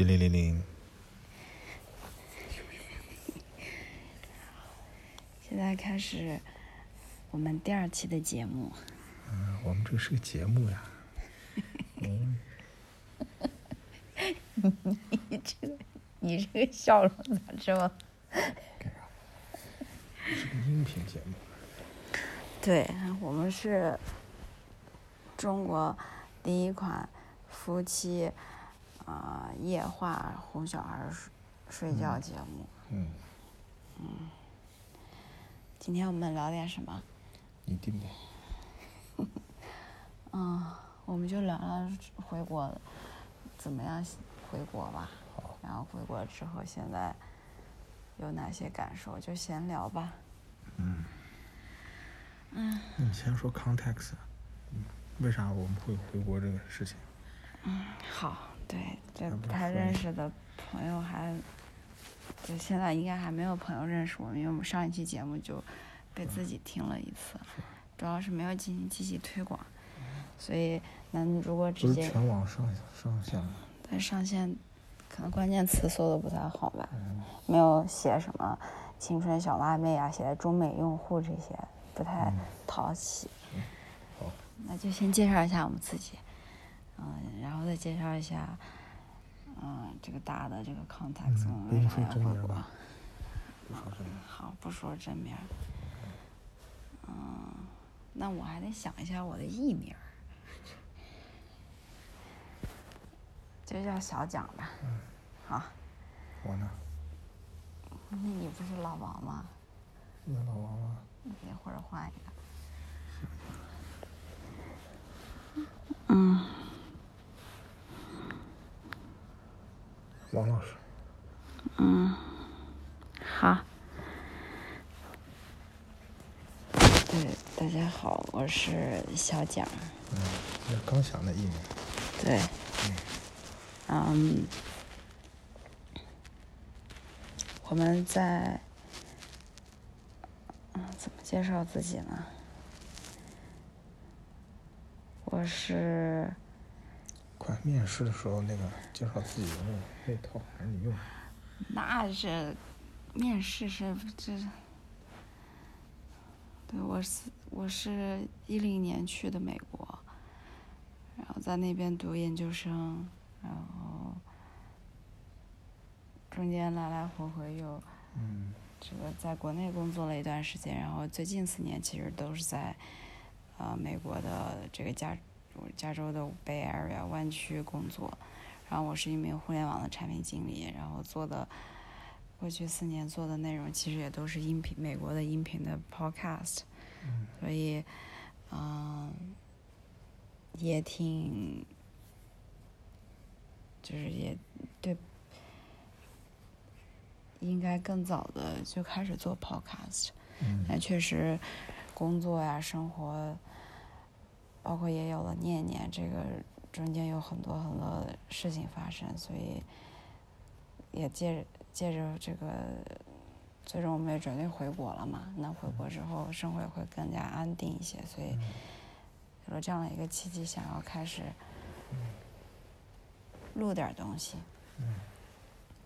叮铃铃铃，现在开始我们第二期的节目。嗯，我们这是个节目呀。嗯，你这个，你这个笑容咋这么？这是个音频节目。对我们是中国第一款夫妻啊、呃夜话哄小孩睡睡觉节目。嗯，今天我们聊点什么？一定的。嗯，我们就聊聊回国怎么样回国吧。好，然后回国之后，现在有哪些感受？就闲聊吧。嗯。嗯。你先说 context，嗯为啥我们会回国这个事情？嗯好，对，这要不不太认识的朋友还，就现在应该还没有朋友认识我们，因为我们上一期节目就被自己听了一次，主要是没有进行积极推广，所以那你如果直接全网上上线吗？但上线，可能关键词搜的不太好吧，嗯没有写什么青春小辣妹啊，写中美用户这些不太嗯讨喜。好，那就先介绍一下我们自己，嗯，然后再介绍一下，嗯，这个大的这个 context，嗯我们为啥要回国说这。好，不说真名儿。嗯，那我还得想一下我的艺名儿，就叫小蒋吧。嗯好，我呢？那你不是老王吗？那老王吗？你或者换一个。王老师。嗯好。对，大家好，我是小蒋。嗯，这是刚想的艺名。对，嗯，我们在，嗯，怎么介绍自己呢？我是，快面试的时候那个介绍自己的那那套还是你用？那是，面试是这，对，我是我是一零年去的美国，然后在那边读研究生，然后中间来来回回又嗯这个在国内工作了一段时间，然后最近四年其实都是在呃美国的这个加加州的 Bay Area 湾区工作，然后我是一名互联网的产品经理，然后做的过去四年做的内容其实也都是音频美国的音频的 Podcast，嗯。所以嗯、也挺就是也对应该更早的就开始做 podcast，嗯。但确实工作呀、生活，包括也有了念念，这个中间有很多很多事情发生，所以也借着借着这个，最终我们也准备回国了嘛。那回国之后，生活也会更加安定一些，所以有了这样的一个契机，想要开始录点东西。嗯，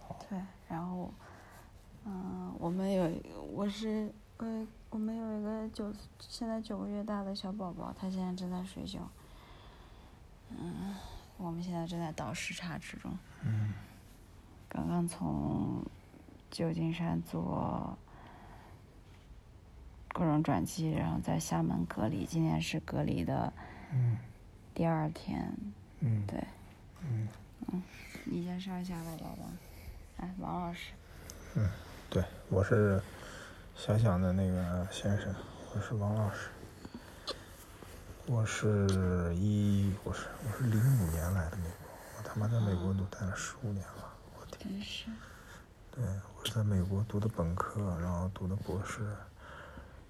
好，对，然后，嗯、我们有，我是，呃，我们有一个九，现在九个月大的小宝宝，他现在正在睡觉。嗯，我们现在正在倒时差之中。嗯刚刚从旧金山坐各种转机，然后在厦门隔离，今天是隔离的嗯第二天。嗯对，嗯嗯你先上一下吧，宝宝。哎，王老师。嗯，对，我是想想的那个先生，我是王老师。我是一，我是我是零五年来的美国，我他妈在美国都待了十五年了，我天！对，我是在美国读的本科，然后读的博士，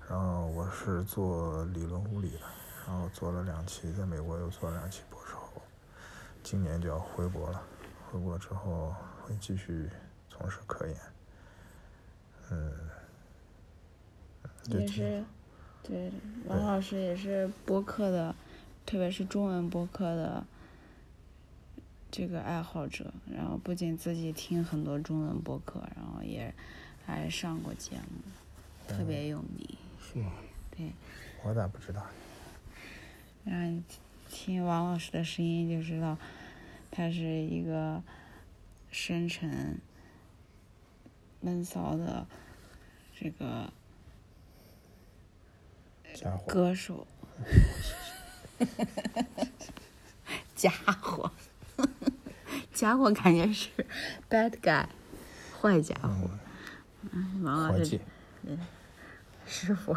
然后我是做理论物理的，然后做了两期，在美国又做了两期博士后，今年就要回国了，回国之后会继续从事科研，嗯，也是，对，王老师也是播客的，特别是中文播客的这个爱好者，然后不仅自己听很多中文播客，然后也还上过节目，特别有名。是吗？对，我咋不知道？然后听王老师的声音就知道，他是一个深沉、闷骚的这个家伙，歌手。家伙，家伙感觉是 bad guy，坏家伙。嗯，王老师伙计，师傅，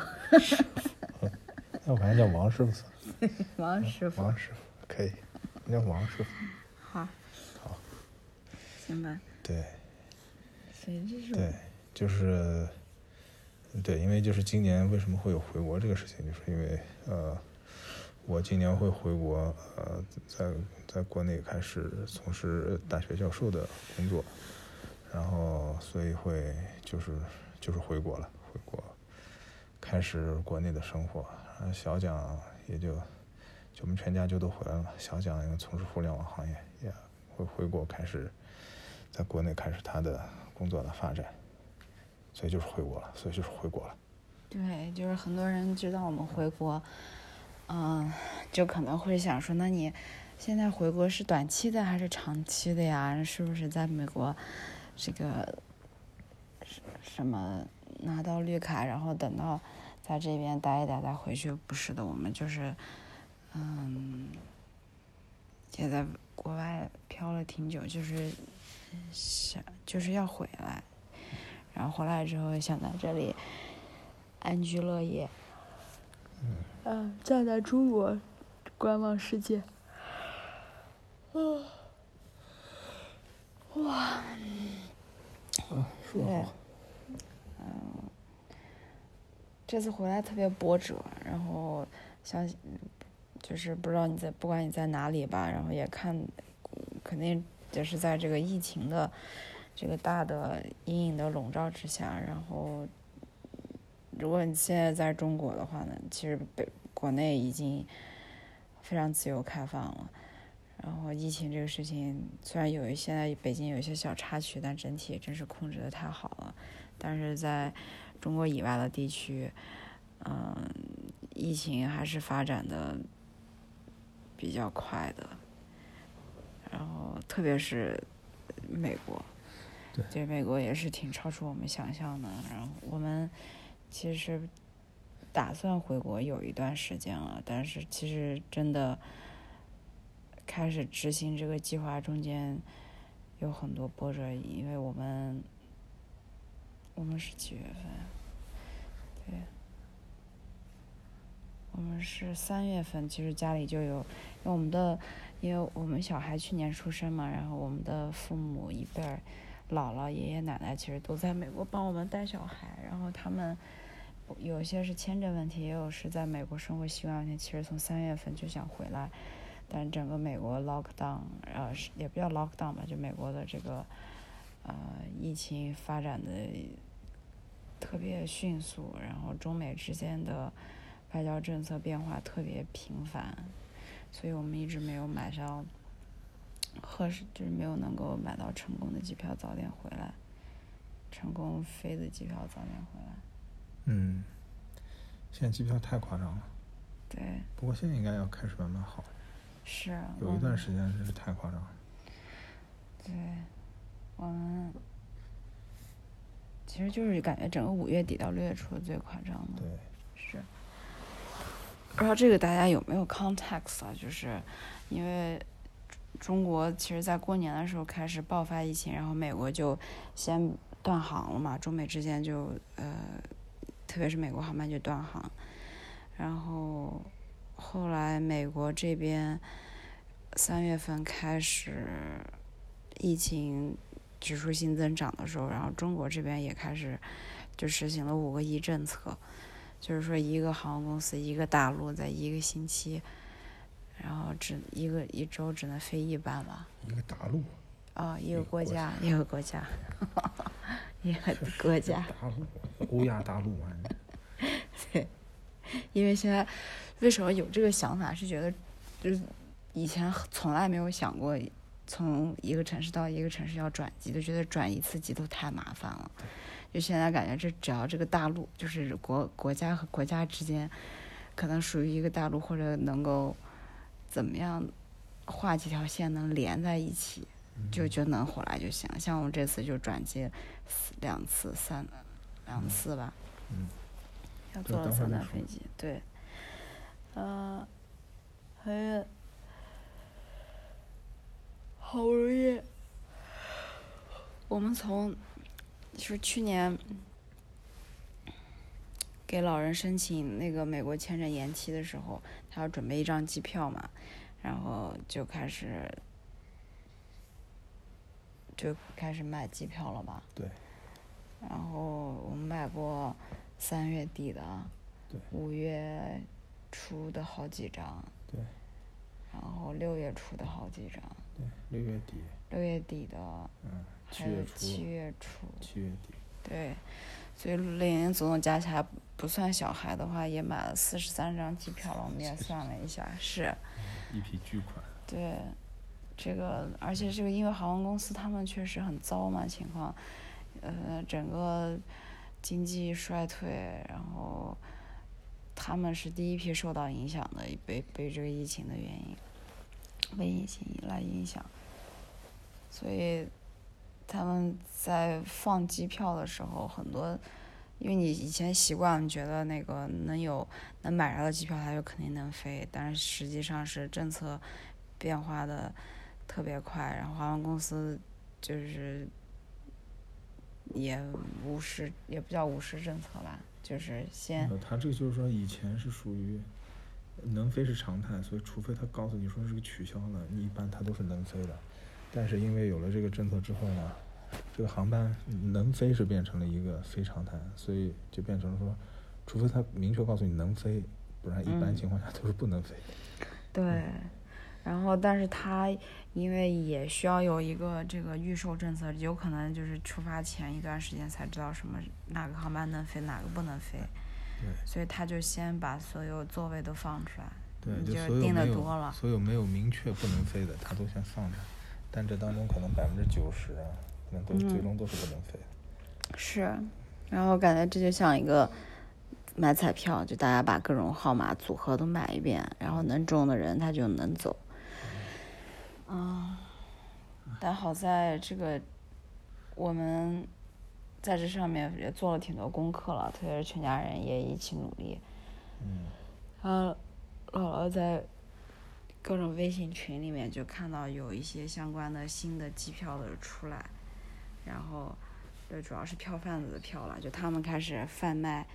那我管叫王师傅算了。王师傅，王师傅可以，你叫王师傅。好，好，行吧。对所以这是对，就是对，因为就是今年为什么会有回国这个事情，就是因为呃，我今年会回国，呃，在在国内开始从事大学教授的工作，然后所以会就是就是回国了，回国开始国内的生活。然后小蒋也就就我们全家就都回来了。小蒋因为从事互联网行业，也会回国开始在国内开始他的工作的发展，所以就是回国了，所以就是回国了。对，就是很多人知道我们回国，嗯，就可能会想说，那你现在回国是短期的还是长期的呀？是不是在美国这个什什么拿到绿卡，然后等到在这边待一待再回去？不是的，我们就是嗯，也在国外漂了挺久，就是想就是要回来，然后回来之后想在这里。安居乐业。嗯，再在中国观望世界。嗯，哇，说对好，这次回来特别波折，然后相信就是不知道你在不管你在哪里吧，然后也看，肯定也是在这个疫情的这个大的阴影的笼罩之下，然后如果你现在在中国的话呢，其实北国内已经非常自由开放了。然后疫情这个事情，虽然有一现在北京有一些小插曲，但整体真是控制的太好了。但是在中国以外的地区，嗯，疫情还是发展的比较快的。然后特别是美国，对，美国也是挺超出我们想象的。然后我们其实打算回国有一段时间了，但是其实真的开始执行这个计划中间有很多波折，因为我们我们是几月份？对，我们是三月份，其实家里就有，因为我们的，因为我们小孩去年出生嘛，然后我们的父母一辈儿，姥姥、爷爷奶奶其实都在美国帮我们带小孩，然后他们有些是签证问题，也有是在美国生活习惯问题，其实从三月份就想回来，但整个美国 lockdown，呃，也不叫 lockdown 吧，就美国的这个呃疫情发展的特别迅速，然后中美之间的外交政策变化特别频繁，所以我们一直没有买上合适，就是没有能够买到成功的机票，早点回来，成功飞的机票早点回来。嗯，现在机票太夸张了，对，不过现在应该要开始慢慢好，是有一段时间真是太夸张了。对，我们其实就是感觉整个五月底到六月初最夸张的。对，是。不知道这个大家有没有 context 啊？就是因为中国其实在过年的时候开始爆发疫情，然后美国就先断航了嘛，中美之间就呃，特别是美国航班就断航，然后后来美国这边三月份开始疫情指数新增长的时候，然后中国这边也开始就实行了五个一政策。就是说，一个航空公司一个大陆在一个星期，然后只一个一周只能飞一班吧。一个大陆，啊、一个个国国家，一个国家，一个国家。大陆，欧亚大陆啊，对，因为现在为什么有这个想法，是觉得就是以前从来没有想过从一个城市到一个城市要转机，都觉得转一次机都太麻烦了。就现在感觉这只要这个大陆，就是国国家和国家之间，可能属于一个大陆，或者能够怎么样画几条线能连在一起，就就能回来就行。像我们这次就转机两次、三两次吧，嗯，要坐了三趟飞机，对，呃，还有好不容易，我们从就是去年给老人申请那个美国签证延期的时候，他要准备一张机票嘛，然后就开始就开始买机票了吧。对。然后我们买过三月底的，对。五月初的好几张，对。然后六月初的好几张，对，六月底，六月底的，嗯，七还有月初，七月初，七月底，对，所以零零总总加起来不算小孩的话，也买了四十三张机票了。我们也算了一下，是，一批巨款。对，这个而且这个因为航空公司他们确实很糟嘛情况，呃，整个经济衰退，然后他们是第一批受到影响的，被被这个疫情的原因，被疫情来影响，所以他们在放机票的时候，很多，因为你以前习惯，觉得那个能有能买着的机票，它就肯定能飞，但是实际上是政策变化的特别快，然后航空公司就是也无视，也不叫无视政策吧，就是先，他这个就是说，以前是属于能飞是常态，所以除非他告诉你说这个取消了，你一般它都是能飞的。但是因为有了这个政策之后呢，这个航班能飞是变成了一个非常态，所以就变成了说，除非他明确告诉你能飞，不然一般嗯情况下都是不能飞。对，然后但是他因为也需要有一个这个预售政策，有可能就是出发前一段时间才知道什么哪个航班能飞，哪个不能飞，对所以他就先把所有座位都放出来，对，你就就定的多了。所有没有明确不能飞的，他都先放着，但这当中可能百分之九十啊，可能都是最嗯终都是不能飞的。是，然后感觉这就像一个买彩票，就大家把各种号码组合都买一遍，然后能中的人他就能走。嗯，但好在这个我们在这上面也做了挺多功课了，特别是全家人也一起努力。嗯，然后姥姥在各种微信群里面就看到有一些相关的新的机票的出来，然后对，主要是票贩子的票了，就他们开始贩卖。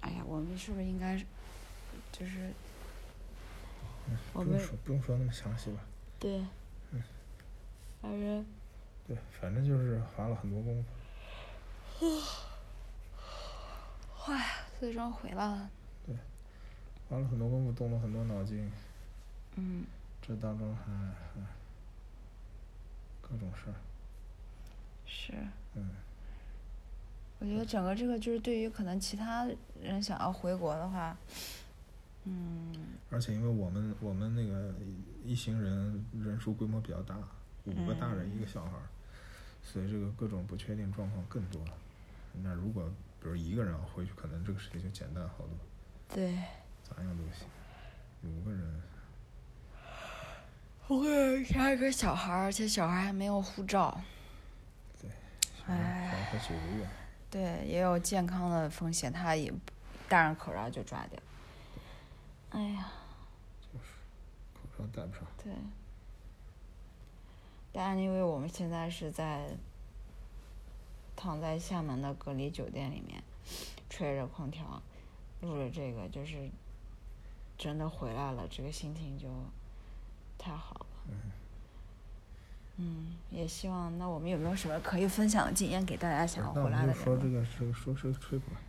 哎呀，我们是不是应该，就是我们不用说不用说那么详细吧。对，嗯反正对，反正就是花了很多功夫，哇最终回来了。花了很多功夫，动了很多脑筋，嗯，这当中还还各种事儿。是。嗯，我觉得整个这个就是对于可能其他人想要回国的话，嗯，而且因为我们我们那个一行人人数规模比较大，五个大人一个小孩儿，所以这个各种不确定状况更多。那如果比如一个人要回去，可能这个事情就简单好多，对。咋样都行。五个人，我会加一个小孩儿，而且小孩儿还没有护照，对，小孩小孩九个月，对，也有健康的风险，他也戴上口罩就抓掉。哎呀，就是口罩戴不上。对。但因为我们现在是在躺在厦门的隔离酒店里面，吹着空调，录着这个，就是真的回来了，这个心情就太好了。嗯，也希望那我们有没有什么可以分享的经验给大家想要回来的人呢？这个是个说这个 trip 吧，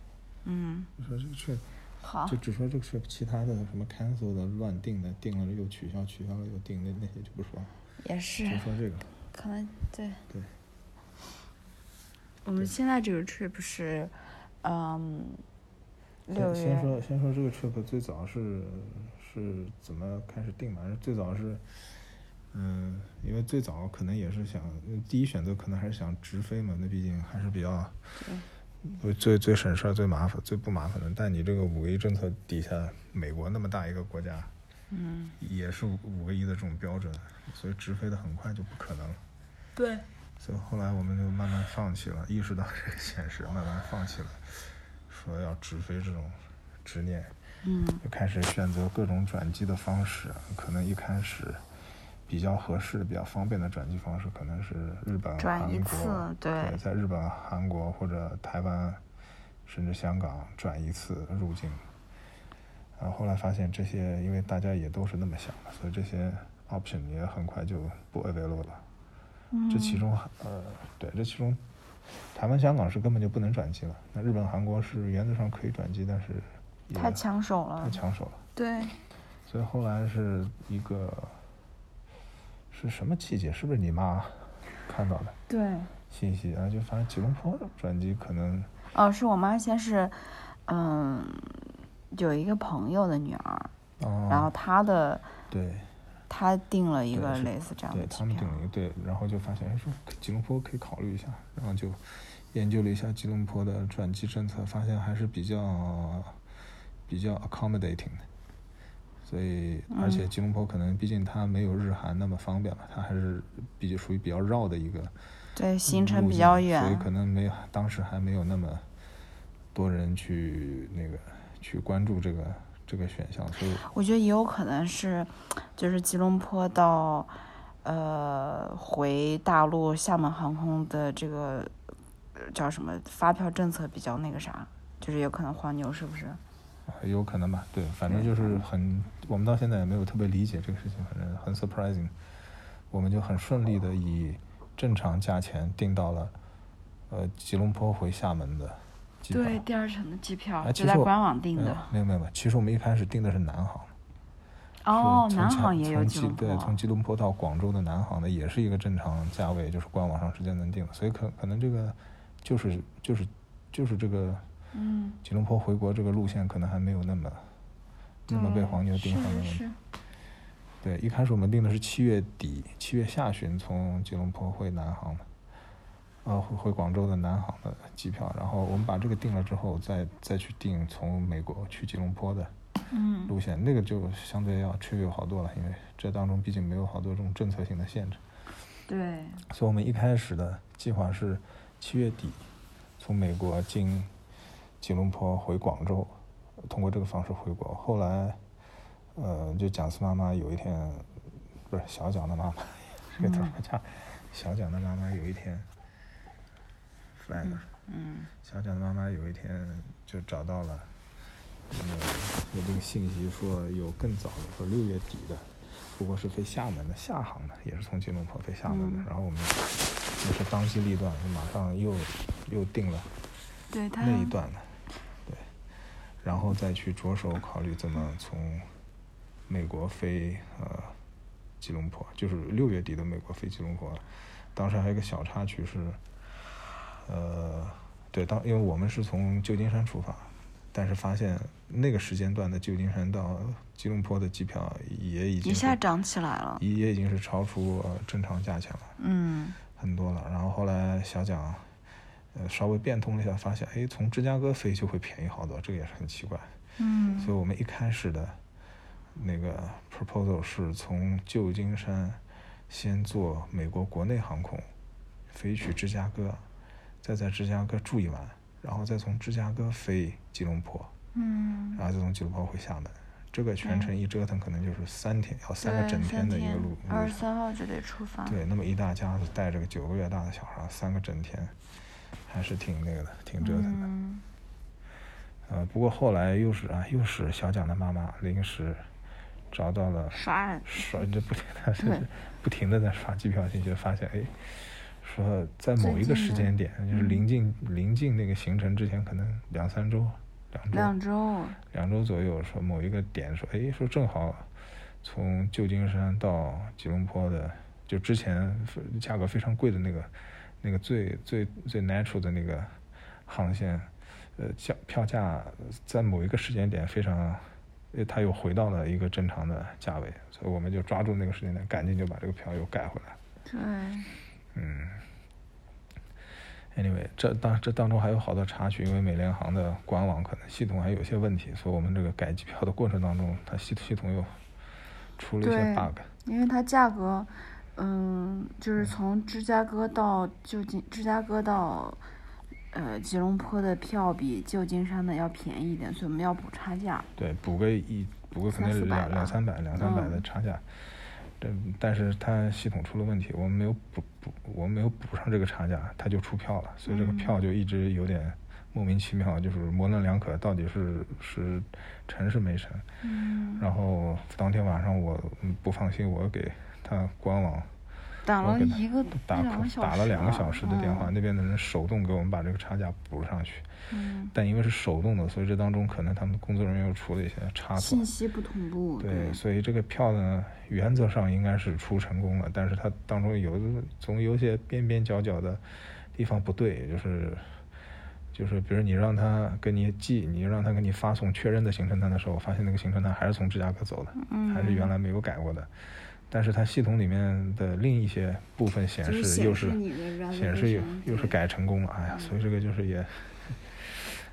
嗯，就说这个 trip，好就，只说这个 trip，其他的什么 cancel 的、乱定的、定了又取消、取消了又定，那那些就不说了，也是就说这个。可能对。对。我们现在这个 trip 是，嗯，先先说先说这个 trip 最早是是怎么开始定嘛？最早是，嗯，因为最早可能也是想第一选择可能还是想直飞嘛，那毕竟还是比较最最最省事儿、最麻烦、最不麻烦的。但你这个五个亿政策底下，美国那么大一个国家，嗯，也是五五个亿的这种标准，所以直飞的很快就不可能了。对，所以后来我们就慢慢放弃了，意识到这个现实，慢慢放弃了，说要直飞这种执念，嗯就开始选择各种转机的方式。可能一开始比较合适、比较方便的转机方式，可能是日本、转一韩次国，对在日本、韩国或者台湾，甚至香港转一次入境。然后后来发现这些，因为大家也都是那么想的，所以这些 option 也很快就不 available 了。这其中，呃，对，这其中，台湾、香港是根本就不能转机了。那日本、韩国是原则上可以转机，但是太抢手了太，抢手了。对，所以后来是一个是什么契机？是不是你妈 看到的对，信息？啊就反正吉隆坡转机可能哦，是我妈先是，嗯，有一个朋友的女儿，哦，然后她的对她订了一个类似这样的机对他们定了一个对，然后就发现哎说吉隆坡可以考虑一下，然后就研究了一下吉隆坡的转机政策，发现还是比较比较 accommodating 的。所以，而且嗯。吉隆坡可能毕竟它没有日韩那么方便嘛，它还是比较属于比较绕的一个对，行程比较远所以，可能没有当时还没有那么多人去那个去关注这个这个选项，所以我觉得也有可能是，就是吉隆坡到，呃，回大陆厦门航空的这个呃叫什么发票政策比较那个啥，就是有可能黄牛是不是？啊有可能吧，对，反正就是很，我们到现在也没有特别理解这个事情，反正很 surprising，我们就很顺利的以正常价钱订到了，呃，吉隆坡回厦门的机票。对，第二程的机票就在官网订的。没有没有没有，其实我们一开始订的是南航，哦，南航也有从吉隆对，从。吉隆坡到广州的南航的也是一个正常价位，就是官网上直接能订的，所以可可能这个就是就是就是这个嗯，吉隆坡回国这个路线可能还没有那么那么被黄牛盯上的是是是。对，一开始我们定的是七月底、七月下旬从吉隆坡回南航的，呃，回回广州的南航的机票。然后我们把这个定了之后，再再去订从美国去吉隆坡的嗯路线，那个就相对要 trivial 好多了，因为这当中毕竟没有好多这种政策性的限制。对，所以我们一开始的计划是七月底从美国经吉隆坡回广州，通过这个方式回国。后来，呃，就蒋思妈妈有一天，不是小蒋的妈妈，这个头儿叫小蒋的妈妈有一天，flag，嗯小蒋的妈妈有一天就找到了，呃，有这个信息说有更早的，说六月底的，不过是飞厦门的厦航的，也是从吉隆坡飞厦门的。嗯然后我们也是当机立断，就马上又又定了对那一段的，对，然后再去着手考虑怎么从美国飞呃吉隆坡，就是六月底的美国飞吉隆坡。当时还有一个小插曲是，呃，对，当因为我们是从旧金山出发，但是发现那个时间段的旧金山到吉隆坡的机票也已经一下涨起来了。也也已经是超出呃正常价钱了。嗯很多了。然后后来小蒋，呃，稍微变通了一下，发现哎，从芝加哥飞就会便宜好多，这个也是很奇怪。嗯所以我们一开始的那个 proposal 是从旧金山先坐美国国内航空飞去芝加哥，再在芝加哥住一晚，然后再从芝加哥飞吉隆坡，嗯，然后再从吉隆坡回厦门。这个全程一折腾可能就是三天，要三个整天的一个路二十。三号就得出发。对，那么一大家子带着个九个月大的小孩，三个整天，还是挺那个的，挺折腾的。嗯呃，不过后来又是啊，又是小蒋的妈妈临时找到了刷刷，这不停的对 不停的在刷机票信息，发现哎，说在某一个时间点，就是嗯临近临近那个行程之前，可能两三周，两周两周。两周左右，说某一个点说，哎，说正好从旧金山到吉隆坡的，就之前价格非常贵的那个那个最最最 natural 的那个航线，呃，价票价在某一个时间点非常，呃，它又回到了一个正常的价位，所以我们就抓住那个时间点，赶紧就把这个票又改回来。对，嗯，anyway，这当这当中还有好多插曲，因为美联航的官网可能系统还有些问题，所以我们这个改机票的过程当中，它系系统又出了一些 bug。因为它价格，嗯，就是从芝加哥到旧金，芝加哥到呃吉隆坡的票比旧金山的要便宜一点，所以我们要补差价。对，补个一补个可能两两三百两三百的嗯差价，这但是它系统出了问题，我们没有补补我们没有补上这个差价，它就出票了，所以这个嗯票就一直有点莫名其妙，就是模棱两可，到底是是成是没成。嗯，然后当天晚上我嗯不放心，我给他官网打了一个打两个小时，打了两个小时的电话，嗯那边的人手动给我们把这个差价补上去。嗯，但因为是手动的，所以这当中可能他们工作人员又出了一些差错信。息不同步，对，所以这个票呢，原则上应该是出成功了，但是它当中有的总有些边边角角的地方不对，就是就是比如你让他跟你寄，你让他给你发送确认的行程单的时候，发现那个行程单还是从芝加哥走的，嗯还是原来没有改过的。但是它系统里面的另一些部分显示又是显示又又是改成功了，哎呀，嗯所以这个就是也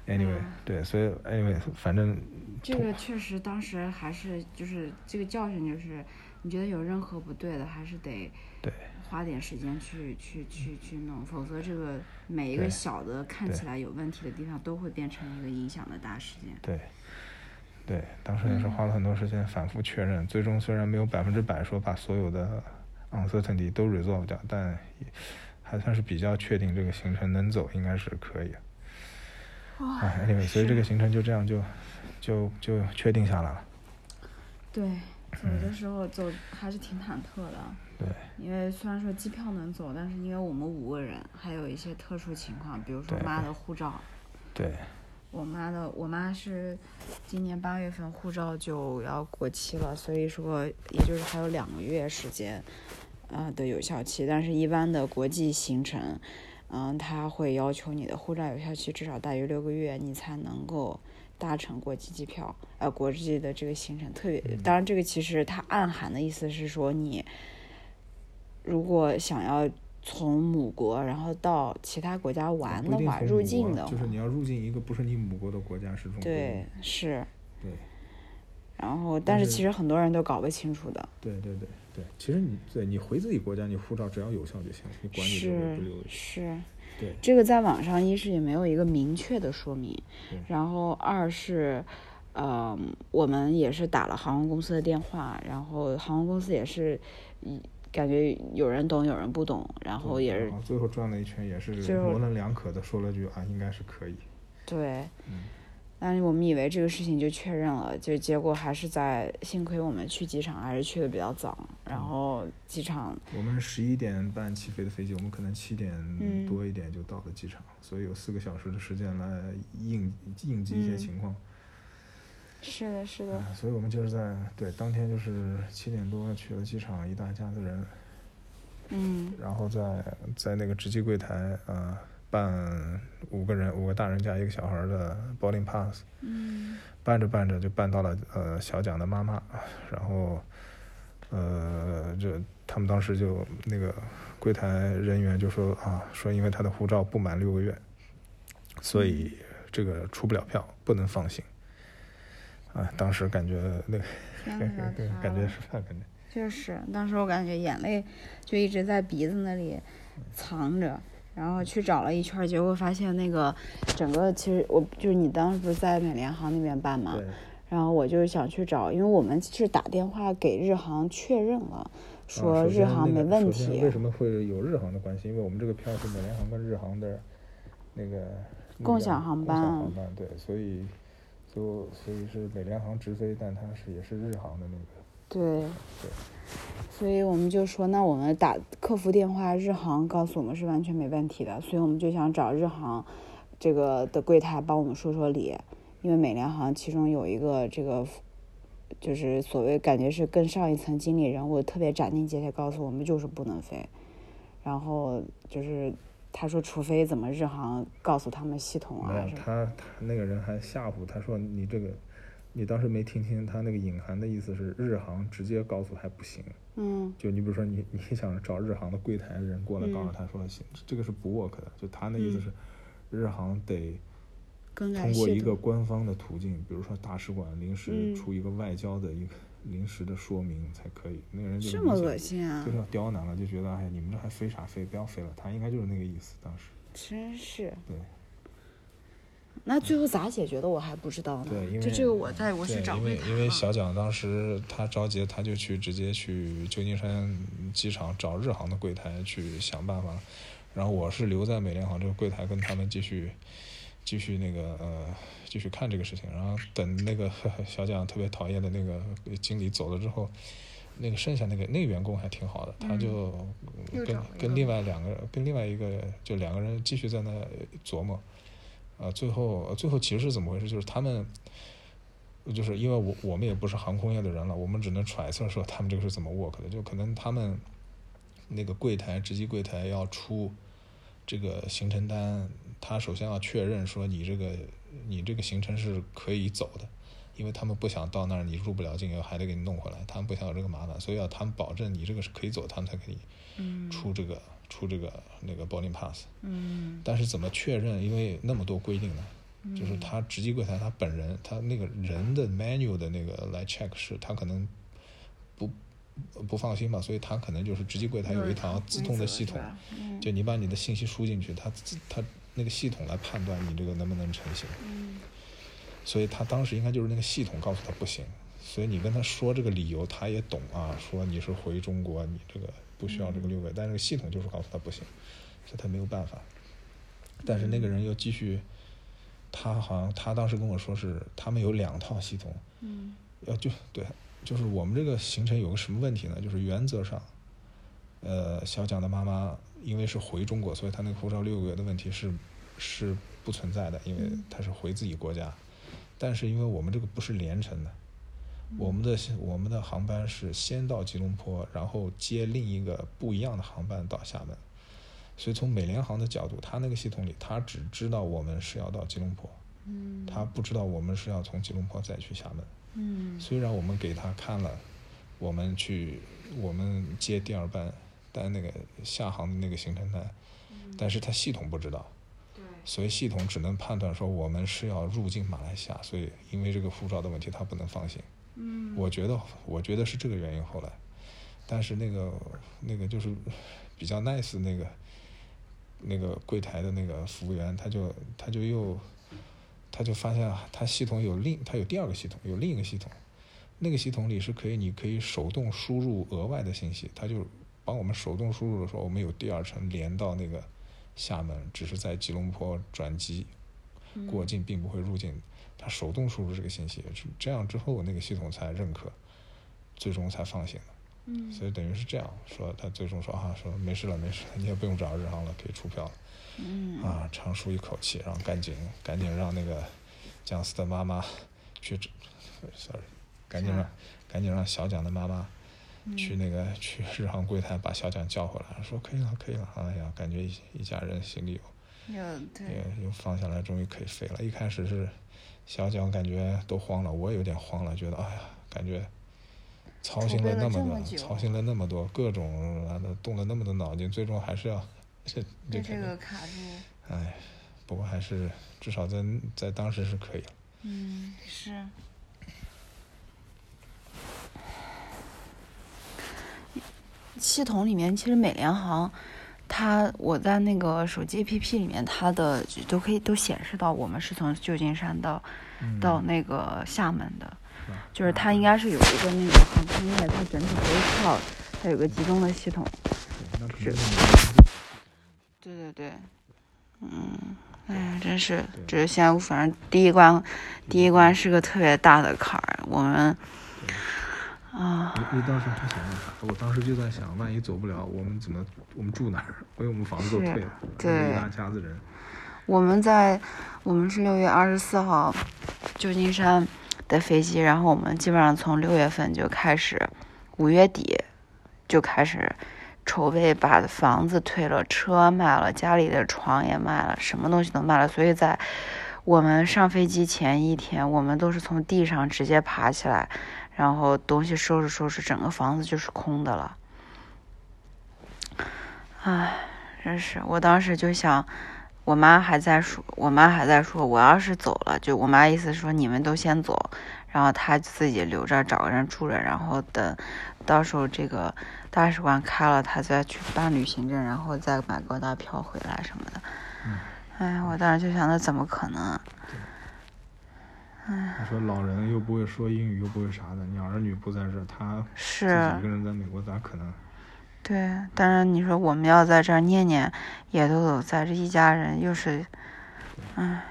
，anyway，嗯对，所以 anyway，反正这个确实当时还是就是这个教训，就是你觉得有任何不对的，还是得对花点时间去去去去弄，否则这个每一个小的看起来有问题的地方，都会变成一个影响的大事件。对，对，当时也是花了很多时间反复确认，最终虽然没有百分之百说把所有的 uncertainty 都 resolve 掉，但也还算是比较确定这个行程能走，应该是可以。哎，anyway，所以这个行程就这样就就就确定下来了。对，走的时候走还是挺忐忑的，对，因为虽然说机票能走，但是因为我们五个人，还有一些特殊情况，比如说妈的护照。对，我妈的，我妈是今年八月份护照就要过期了，所以说也就是还有两个月时间，呃的有效期。但是，一般的国际行程，嗯、他会要求你的护照有效期至少大于六个月，你才能够搭乘国际机票，呃，国际的这个行程。特别，当然这个其实它暗含的意思是说，你如果想要从母国然后到其他国家玩的话，入境的话，就是你要入境一个不是你母国的国家是这种对，是。对然后，但是是其实很多人都搞不清楚的，对对对对，其实你对你回自己国家，你护照只要有效就行，你管你留是不留。是，对这个在网上一是也没有一个明确的说明，然后二是，呃，我们也是打了航空公司的电话，然后航空公司也是，一感觉有人懂有人不懂，然后也是后最后转了一圈，也是模棱两可的说了句啊，应该是可以。对，嗯但是我们以为这个事情就确认了，就结果还是在，幸亏我们去机场还是去的比较早，然嗯后机场我们十一点半起飞的飞机，我们可能七点嗯多一点就到了机场，所以有四个小时的时间来应应急一些嗯情况。是的，是的，啊所以我们就是在对当天就是七点多去了机场，一大家子人，嗯。然后在在那个值机柜台呃办五个人五个大人加一个小孩的 boarding pass，嗯。办着办着就办到了呃小蒋的妈妈，然后呃就他们当时就那个柜台人员就说啊说因为他的护照不满六个月，所以这个出不了票，不能放行。啊，当时感觉那个天 感觉是感觉就是，当时我感觉眼泪就一直在鼻子那里藏着，然后去找了一圈儿，结果发现那个整个其实我就是你当时不是在美联航那边办嘛？对。然后我就是想去找，因为我们是打电话给日航确认了，说日航没问题，为什么会有日航的关系？因为我们这个票是美联航跟日航的那个共享航班共享航班对，所以就所以是美联航直飞，但它是也是日航的那个对对，所以我们就说，那我们打客服电话，日航告诉我们是完全没问题的，所以我们就想找日航这个的柜台帮我们说说理，因为美联航其中有一个这个。就是所谓感觉是跟上一层经理人物特别斩钉截铁告诉我们就是不能飞，然后就是他说，除非怎么日航告诉他们系统啊，没有，他他那个人还吓唬他说你这个，你当时没听清他那个隐含的意思是日航直接告诉还不行，嗯。就你比如说你你想找日航的柜台的人过来告诉嗯。他说行，这个是不 work 的，就他那意思是日航得通过一个官方的途径，比如说大使馆临时嗯。出一个外交的一个临时的说明才可以。那个人就这么恶心啊就是！要刁难了，就觉得哎，你们这还飞啥飞？不要飞了。他应该就是那个意思，当时。真是。对 那最后咋解决的我还不知道呢。对，因为就这个我在我去找因找柜台为因为小蒋当时他着急，他就去直接去旧金山机场找日航的柜台去想办法，然后我是留在美联航这个柜台跟他们继续继续那个呃继续看这个事情，然后等那个 小蒋特别讨厌的那个经理走了之后。那个剩下那个那个员工还挺好的，他就跟跟另外两个跟另外一个就两个人继续在那琢磨，啊，最后最后其实是怎么回事？就是他们，就是因为我我们也不是航空业的人了，我们只能揣测说他们这个是怎么 work 的，就可能他们那个柜台值机柜台要出这个行程单，他首先要确认说你这个你这个行程是可以走的。因为他们不想到那儿你入不了境，还得给你弄回来，他们不想有这个麻烦，所以要他们保证你这个是可以走，他们才可以出这个、出这个那个 boarding pass。嗯但是怎么确认？因为那么多规定呢，就是他值机柜台他本人，他那个人的 manual 的那个来 check 是，他可能不不放心吧，所以他可能就是值机柜台有一套自动的系统，嗯就你把你的信息输进去，他自他那个系统来判断你这个能不能成型。嗯所以他当时应该就是那个系统告诉他不行，所以你跟他说这个理由，他也懂啊，说你是回中国，你这个不需要这个六个，但是系统就是告诉他不行，所以他没有办法。但是那个人又继续，他好像他当时跟我说是他们有两套系统，嗯要就对，就是我们这个行程有个什么问题呢？就是原则上，呃，小蒋的妈妈因为是回中国，所以他那个护照六个月的问题是是不存在的，因为他是回自己国家。但是因为我们这个不是连程的，我们的我们的航班是先到吉隆坡，然后接另一个不一样的航班到厦门。所以从美联航的角度，他那个系统里，他只知道我们是要到吉隆坡，嗯它不知道我们是要从吉隆坡再去厦门。嗯虽然我们给他看了，我们去我们接第二班，但那个下航的那个行程单，但是他系统不知道，对。所以系统只能判断说我们是要入境马来西亚，所以因为这个护照的问题，他不能放行。嗯。我觉得我觉得是这个原因后来，但是那个那个就是比较 nice 那个那个柜台的那个服务员，他就他就又他就发现啊，他系统有另他有第二个系统，有另一个系统，那个系统里是可以你可以手动输入额外的信息，他就帮我们手动输入的时候，我们有第二层连到那个厦门，只是在吉隆坡转机过境，并不会入境。他手动输入这个信息，这样之后那个系统才认可，最终才放行的。嗯所以等于是这样说，他最终说啊，说没事了，没事了，你也不用找日航了，可以出票了。嗯啊，长舒一口气，然后赶紧赶紧让那个姜思的妈妈去，sorry，赶紧让赶紧让小蒋的妈妈去那个 去日航柜台把小蒋叫回来，说可以了可以了，哎呀，感觉一一家人心里有有对又放下来，终于可以飞了。一开始是小蒋感觉都慌了，我也有点慌了，觉得哎呀，感觉操心了了那么多，么操心了那么多，各种啊动了那么多脑筋，最终还是要 这这这个卡住。哎，不过还是至少在在当时是可以了。嗯，是。系统里面其实美联航，它我在那个手机 APP 里面，它的都可以都显示到我们是从旧金山到、到那个厦门的，就是它应该是有一个那个航空业，它整体这一套，它有个集中的系统。是。对对对，嗯，哎呀，真是，这是现在反正第一关，第一关是个特别大的坎儿，我们啊，你你当时还想那啥？我当时就在想，万一走不了，我们怎么我们住哪儿？因为我们房子都退了，对一大家子人。我们在我们是六月二十四号旧金山的飞机，然后我们基本上从六月份就开始，五月底就开始筹备把房子退了，车卖了，家里的床也卖了，什么东西都卖了。所以在我们上飞机前一天，我们都是从地上直接爬起来，然后东西收拾收拾，整个房子就是空的了。唉，真是，我当时就想，我妈还在说，我妈还在说，我要是走了，就我妈意思说你们都先走，然后她自己留着找个人住着，然后等到时候这个大使馆开了，她再去办旅行证，然后再买高大票回来什么的。嗯，哎，我当时就想，那怎么可能？唉，他说老人又不会说英语，又不会啥的，你儿女不在这儿，他自是己一个人在美国咋可能？对，但是你说我们要在这儿念念，也都有在这一家人，又是，唉，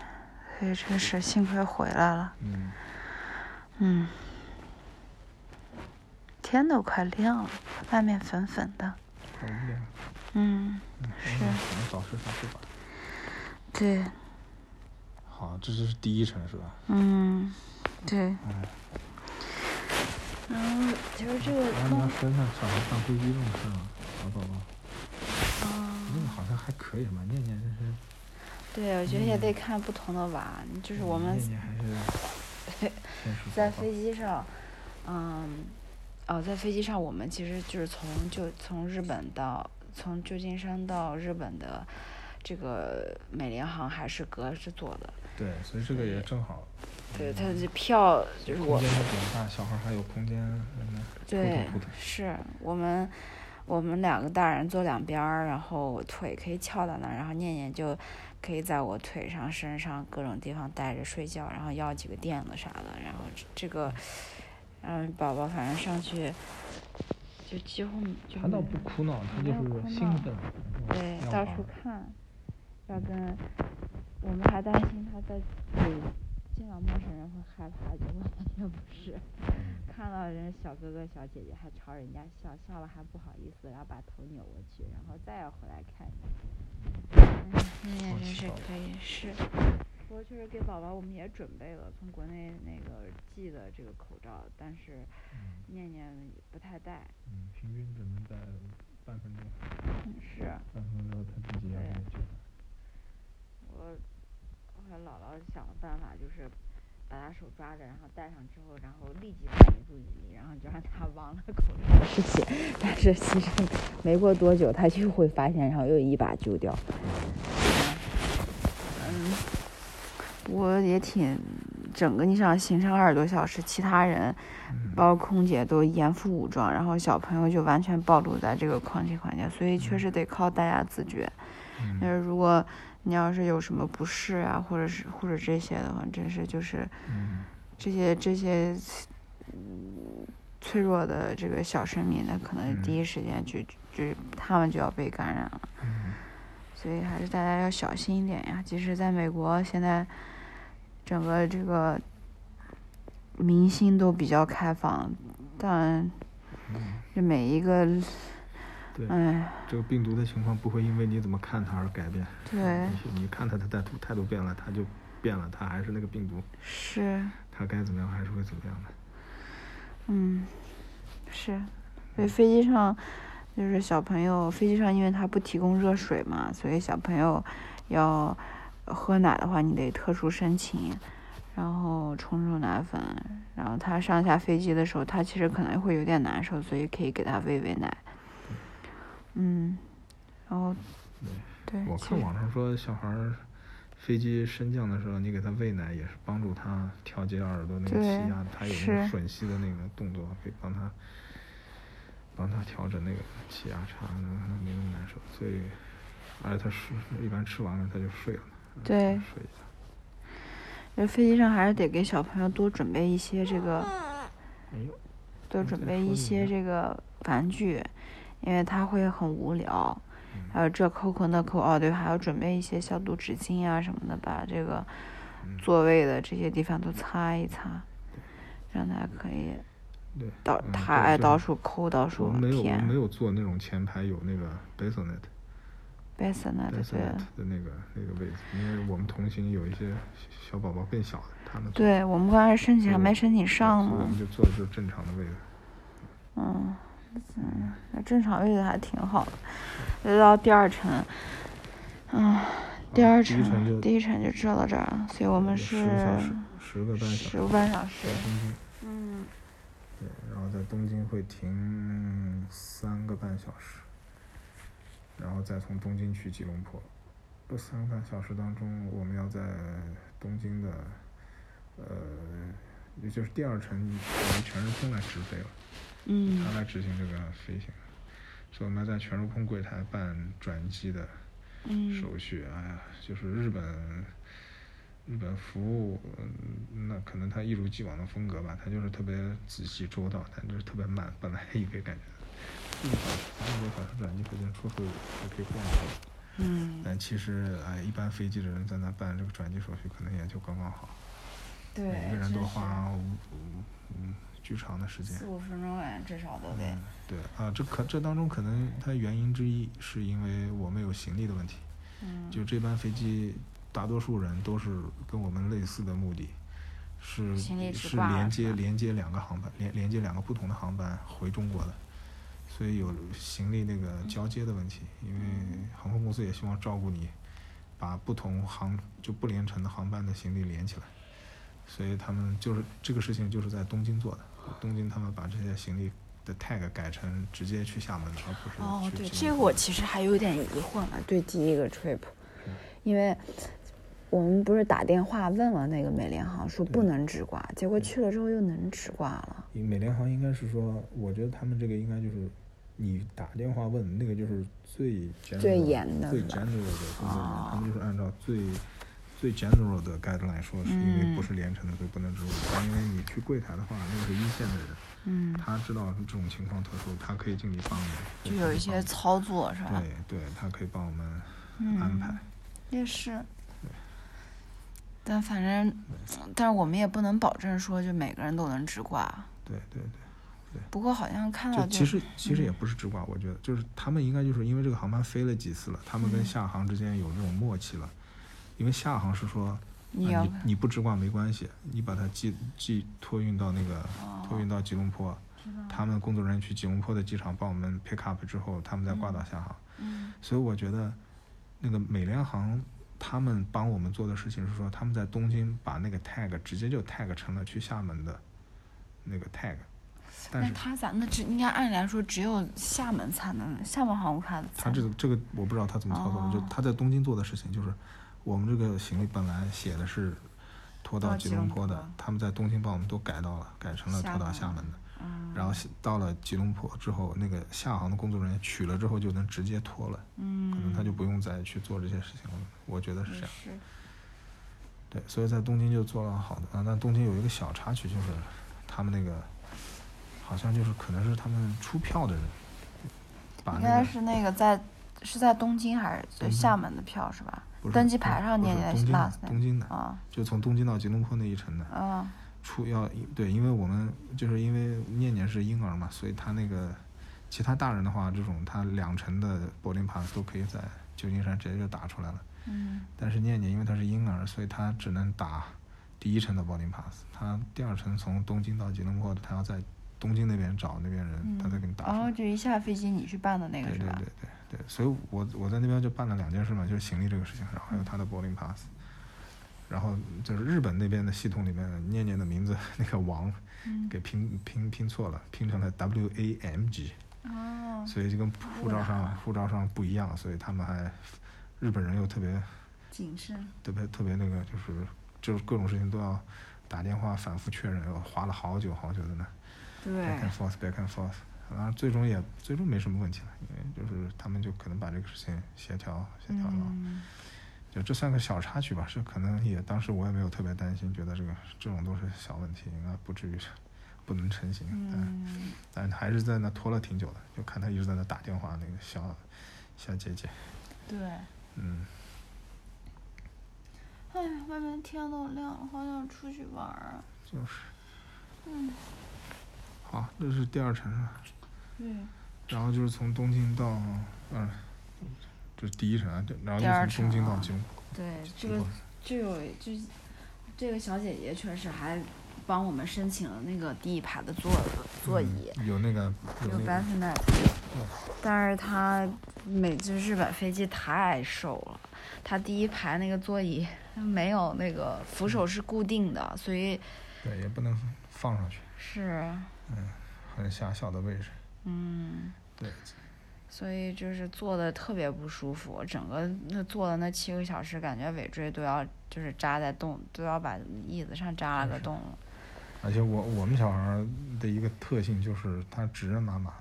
所以真是幸亏回来了。嗯，嗯，天都快亮了，外面粉粉的。嗯，嗯，是早睡早睡吧。对，好，这就是第一层是吧？嗯，对。哎，然后其实这个然后你要东，说一下小孩上飞机这种事儿啊，小宝宝，啊，那个好像还可以吧？念念真是，对，我觉得也得看不同的娃，就是我们念念还是 天使在飞机上，嗯，哦，在飞机上，我们其实就是从就从日本到从旧金山到日本的这个美联航还是隔着坐的，对，所以这个也正好。对，它这票就是我空间还比较大，小孩还有空间，嗯，对扑腾扑腾，是我们我们两个大人坐两边儿，然后我腿可以翘到那儿，然后念念就可以在我腿上、身上各种地方待着睡觉，然后要几个垫子啥的，然后这这个，嗯，宝宝反正上去就几乎就他倒不哭闹，他就是兴奋，对到处看，要跟我们还担心他在对见到陌生人会害怕，结果完全不是。嗯 看到人小哥哥小姐姐还朝人家笑，笑了还不好意思，然后把头扭过去，然后再要回来看你。哎，那也真是可以是。不过确实给宝宝我们也准备了从国内那个寄的这个口罩，但是嗯念念不太戴。嗯，平均只能在半分钟，嗯，是半分钟他自己要对给救。我后来姥姥想的办法就是。把他手抓着，然后戴上之后，然后立即转移注意力，然后就让他 忘了口罩的事情。但是其实没过多久，他就会发现，然后又一把揪掉。嗯，我也挺整个你想行程二十多小时，其他人嗯包括空姐都严副武装，然后小朋友就完全暴露在这个空气环境，所以确实得靠大家自觉。但嗯是如果你要是有什么不适啊，或者是或者这些的话，真是就是嗯这些这些嗯脆弱的这个小生命，那可能嗯第一时间就就他们就要被感染了。嗯所以还是大家要小心一点呀。即使在美国，现在整个这个明星都比较开放，但嗯，这每一个，对，哎，这个病毒的情况不会因为你怎么看它而改变。对，你你看它的态度态度变了，它就变了，它还是那个病毒，是，它该怎么样还是会怎么样的。嗯，是，所以飞机上就是小朋友，飞机上因为它不提供热水嘛，所以小朋友要喝奶的话，你得特殊申请，然后冲冲奶粉，然后他上下飞机的时候，他其实可能会有点难受，所以可以给他喂喂奶。嗯，然后对，我看网上说小孩儿飞机升降的时候，你给他喂奶也是帮助他调节耳朵那个气压，他有那个吮吸的那个动作，可以帮他帮他调整那个气压差，让他没那么难受。所以，而且他睡一般吃完了他就睡了对睡一下。在飞机上还是得给小朋友多准备一些这个。多准备一些这个玩具，因为他会很无聊。嗯还有这抠抠那抠，哦对，还要准备一些消毒纸巾啊什么的，把这个嗯座位的这些地方都擦一擦，让他可以对，到嗯他爱到处抠到我处们没有没。有坐那种前排有那个 bassinet bassinet 对的那个那个位置，因为我们同行有一些小宝宝更小的，他们对，我们刚开始申请还没申请上呢我们。就坐的就是正常的位置。嗯，嗯，那正常位置还挺好的。就到第二层，嗯，第二层第一层就知道到这儿了，所以我们十是十个半小时十个半小时嗯，对，然后在东京会停三个半小时，然后再从东京去吉隆坡。这三个半小时当中，我们要在东京的，呃，也就是第二层由全日空来直飞了。嗯他来执行这个飞行，所以我们要在全日空柜台办转机的嗯手续。哎呀，就是日本，日本服务，嗯那可能他一如既往的风格吧，他就是特别仔细周到，但就是特别慢。本来以为感觉一个小时、三个小时转机，可能出去就可以逛了。嗯，但其实，哎，一般飞机的人在那办这个转机手续，可能也就刚刚好，对，每个人都花五五嗯巨长的时间。四五分钟哎，至少都得嗯。，对啊，这可这当中可能它原因之一是因为我们有行李的问题，嗯，就这班飞机大多数人都是跟我们类似的目的，是是连接连接两个航班，连连接两个不同的航班回中国的，所以有行李那个交接的问题，因为航空公司也希望照顾你，把不同航就不连成的航班的行李连起来。所以他们就是这个事情就是在东京做的，东京他们把这些行李的 tag 改成直接去厦门，而不是哦，对，这个我其实还有点疑惑呢。对第一个 trip，嗯。因为我们不是打电话问了那个美联航，说不能直挂，结果去了之后又能直挂了。美联航应该是说，我觉得他们这个应该就是，你打电话问那个就是最最严的最是吧 general 的他们就是按照最最 general 的 guideline 说，是因为不嗯是连成的，所以不能直入。但因为你去柜台的话，那个是一线的人，嗯，他知道这种情况特殊，他可以尽力帮你，就有一些操作是吧？对对，他可以帮我们嗯安排。也是。但反正，但是我们也不能保证说就每个人都能直挂。对对对。不过好像看到就其实其实也不是直挂，我觉得就是他们应该就是因为这个航班飞了几次了，他们跟嗯厦航之间有这种默契了。因为厦航是说，你啊、你你不直挂没关系，你把它寄寄托运到那个哦托运到吉隆坡，他们工作人员去吉隆坡的机场帮我们 pick up 之后，他们再挂到厦航。嗯所以我觉得那个美联航他们帮我们做的事情是说，他们在东京把那个 tag 直接就 tag 成了去厦门的那个 tag，但是那他咋？那只应该按理来说只有厦门才能，厦门航空卡才他这个这个我不知道他怎么操作的，就哦他在东京做的事情就是，我们这个行李本来写的是拖到到吉隆坡的坡，他们在东京帮我们都改到了，改成了拖到厦门的。嗯然后到了吉隆坡之后，那个厦航的工作人员取了之后就能直接拖了，嗯，可能他就不用再去做这些事情了。我觉得是这样。对，所以在东京就做了好的啊。但东京有一个小插曲，就是他们那个好像就是可能是他们出票的人把应该那个是那个在是在东京还是东京厦门的票是吧？不是登机牌上念的是东京 last 的东京的，啊就从东京到吉隆坡那一程的。啊出要对，因为我们就是因为念念是婴儿嘛，所以他那个其他大人的话，这种他两程的 boarding pass 都可以在旧金山直接就打出来了。嗯但是念念因为他是婴儿，所以他只能打第一程的 boarding pass。他第二程从东京到吉隆坡的，他要在东京那边找那边人，他再给你打。哦，就一下飞机你去办的那个是吧？对对对对对，所以我我在那边就办了两件事嘛，就是行李这个事情，然后还有他的 boarding pass，然后就是日本那边的系统里面，念念的名字那个王嗯给拼拼拼错了，拼成了 W A M G，哦，所以就跟护照上护照上不一样，所以他们还日本人又特别谨慎。特别特别那个，就是就是各种事情都要打电话反复确认，又花了好久好久的呢。对 back and forth back and forth，然后最终也最终没什么问题了，因为就是他们就可能把这个事情协调协调了，嗯。就这算个小插曲吧，是可能也当时我也没有特别担心，觉得这个这种都是小问题，应该不至于不能成型，但嗯，但还是在那拖了挺久的，就看他一直在那打电话，那个小小姐姐，对。嗯，哎，外面天都亮了，好想出去玩儿啊。就是，嗯，好，这是第二层啊，对。然后就是从东京到，嗯，这是第一程啊，对然后就从东京到吉隆对，这个就有就这个小姐姐确实还帮我们申请了那个第一排的座座椅，有那个有 Bassinet，但是他每次日本飞机太瘦了，他第一排那个座椅没有那个扶手是固定的，所以对，也不能放上去，是。嗯很狭小的位置。嗯。对，所以就是坐的特别不舒服，整个那坐的那七个小时，感觉尾椎都要就是扎在洞，都要把椅子上扎了个洞了。而且我我们小孩儿的一个特性就是他只认妈妈，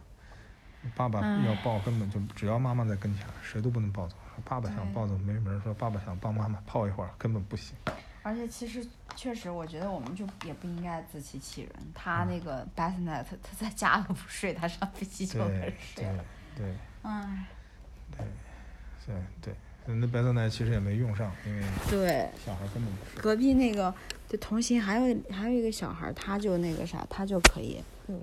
爸爸要抱根本就只要妈妈在跟前儿，谁都不能抱走。说爸爸想抱走，没人说爸爸想帮妈妈泡一会儿，根本不行。而且其实确实，我觉得我们就也不应该自欺欺人。他那个 Bassinet，他在家都不睡，他上飞机就开对始睡对了。对唉，对对，那白色奶其实也没用上，因为对，小孩根本不睡。隔壁那个就同行还有还有一个小孩，他就那个啥，他就可以，嗯？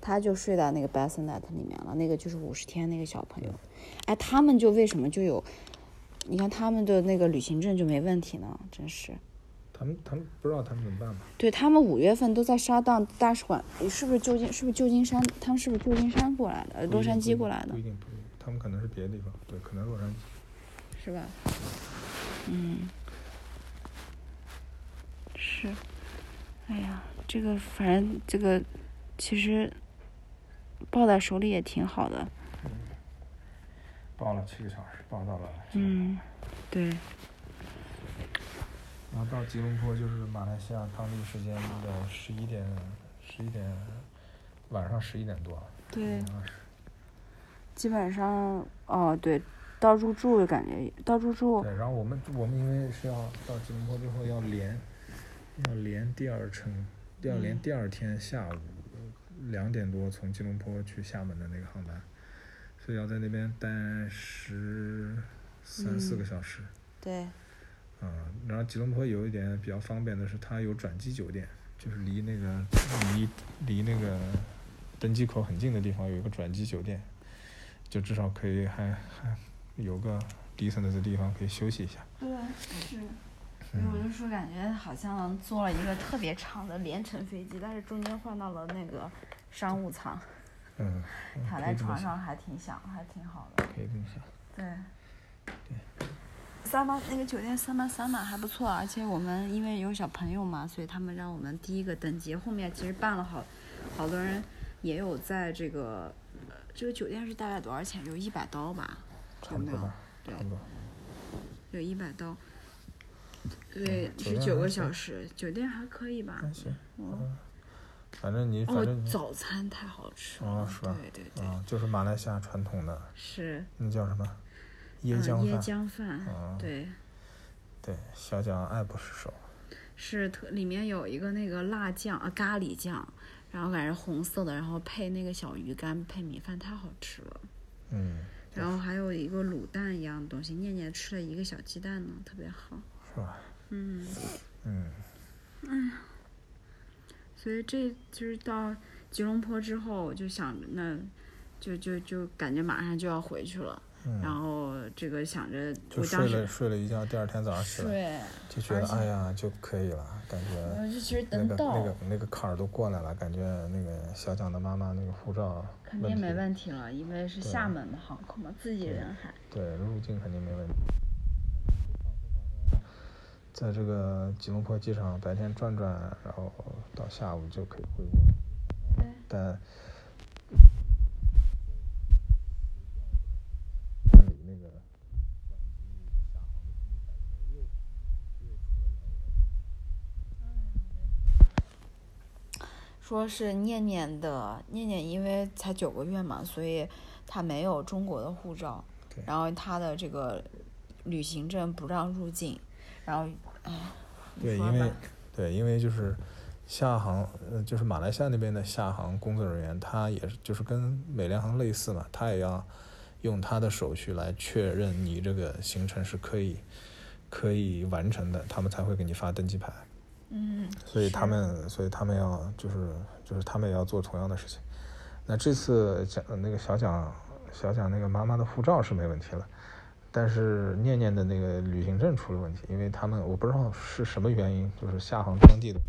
他就睡在那个 Bassinet 里面了，那个就是五十天那个小朋友，哎，他们就为什么就有，你看他们的那个旅行证就没问题呢？真是，他们他们不知道他们怎么办吧？对他们五月份都在沙当大使馆，是不是旧金是不是旧金山？他们是不是旧金山过来的？呃洛杉矶过来的不一定不一定，他们可能是别的地方，对，可能洛杉矶。是吧？嗯，是，哎呀，这个反正这个其实抱在手里也挺好的，报了七个小时，报到了。嗯，对。然后到吉隆坡就是马来西亚当地时间的十一点，十一点，晚上十一点多。对基本上，哦，对，到入住感觉到入住，对，然后我们我们因为是要到吉隆坡之后要连，要连第二程，要连嗯第二天下午两点多从吉隆坡去厦门的那个航班，所以要在那边待十三四嗯个小时。对，嗯，然后吉隆坡有一点比较方便的是，它有转机酒店，就是离那个离离那个登机口很近的地方有一个转机酒店，就至少可以还还有个 decent 的地方可以休息一下。对，是。所以我就说，感觉好像坐了一个特别长的连程飞机，但是中间换到了那个商务舱，躺在床上还挺想，还挺好的。可以这么想。对。三八那个酒店三八三嘛还不错，而且我们因为有小朋友嘛，所以他们让我们第一个登记。后面其实办了好，好多人也有在这个，呃，这个酒店是大概多少钱？有一百刀吧？有没有差不多吧？，对。有一百刀。对，酒是九个小时，酒店还可以吧？嗯。嗯，反正你反哦早餐太好吃了。哦是吧对对对，啊，就是马来西亚传统的是。那叫什么椰嗯椰浆饭，浆饭，哦对。对，小蒋爱不释手。是特里面有一个那个辣酱啊咖喱酱，然后感觉红色的，然后配那个小鱼干配米饭太好吃了。嗯，然后还有一个卤蛋一样的东西，念念吃了一个小鸡蛋呢，特别好。是吧？嗯，嗯，所以这就是到吉隆坡之后，我就想着那，就就就感觉马上就要回去了，嗯然后这个想着就睡了睡了一觉，第二天早上起来睡，就觉得哎呀就可以了，感觉就其实那个等那个那个坎儿都过来了，感觉那个小蒋的妈妈那个护照肯定没问题了，因为是厦门的航空嘛，自己人还。对，入境肯定没问题。在这个吉隆坡机场白天转转，然后到下午就可以回国。对但。说是念念的念念，因为才九个月嘛，所以她没有中国的护照，然后她的这个旅行证不让入境，然后对，因为对，因为就是厦航，呃，就是马来西亚那边的厦航工作人员，他也是就是跟美联航类似嘛，他也要用他的手续来确认你这个行程是可以可以完成的，他们才会给你发登机牌。嗯，所以他们，所以他们要就是就是他们也要做同样的事情。那这次讲那个小蒋小蒋那个妈妈的护照是没问题了，但是念念的那个旅行证出了问题，因为他们我不知道是什么原因，就是厦航当地的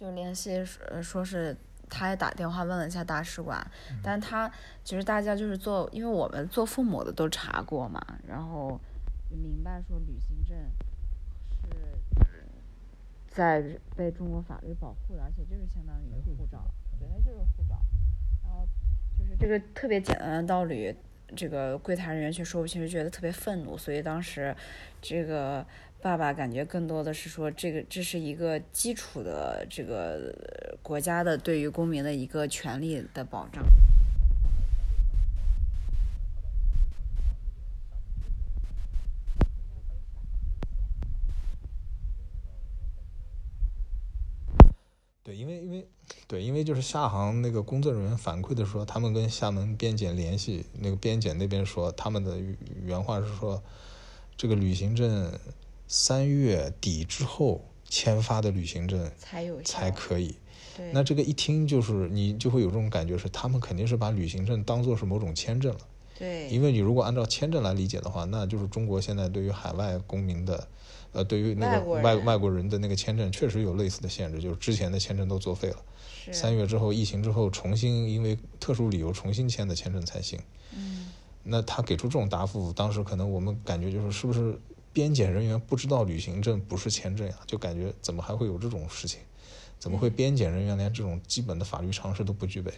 就联系呃说是他也打电话问了一下大使馆，嗯但他其实大家就是做，因为我们做父母的都查过嘛，然后就明白说旅行证是在被中国法律保护的，而且就是相当于护照，对，它就是护照。然后就是这个特别简单的道理，这个柜台人员却说不清就，觉得特别愤怒，所以当时这个爸爸感觉更多的是说，这个这是一个基础的这个国家的对于公民的一个权利的保障。对，因为因为对，因为就是厦航那个工作人员反馈的说，他们跟厦门边检联系，那个边检那边说，他们的原话是说，这个旅行证三月底之后签发的旅行证才有才可以。那这个一听就是你就会有这种感觉，是他们肯定是把旅行证当做是某种签证了。对，因为你如果按照签证来理解的话，那就是中国现在对于海外公民的，呃，对于那个外外外国人的那个签证确实有类似的限制，就是之前的签证都作废了。是三月之后，疫情之后重新因为特殊理由重新签的签证才行。嗯，那他给出这种答复，当时可能我们感觉就是是不是边检人员不知道旅行证不是签证呀？就感觉怎么还会有这种事情？怎么会边检人员连这种基本的法律常识都不具备？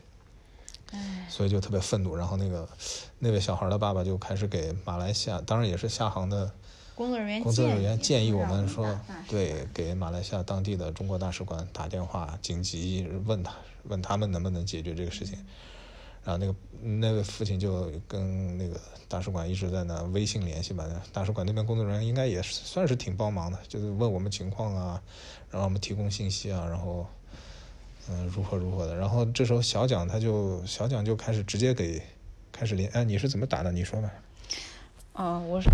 唉，所以就特别愤怒。然后那个那位小孩的爸爸就开始给马来西亚，当然也是厦航的工作人员工作人员建议我们说对，给马来西亚当地的中国大使馆打电话，紧急问他，问他们能不能解决这个事情。然后那个那位父亲就跟那个大使馆一直在那微信联系吧，大使馆那边工作人员应该也是算是挺帮忙的，就是问我们情况啊，然后我们提供信息啊，然后嗯如何如何的。然后这时候小蒋他就小蒋就开始直接给开始联，哎你是怎么打的？你说吧。嗯，我是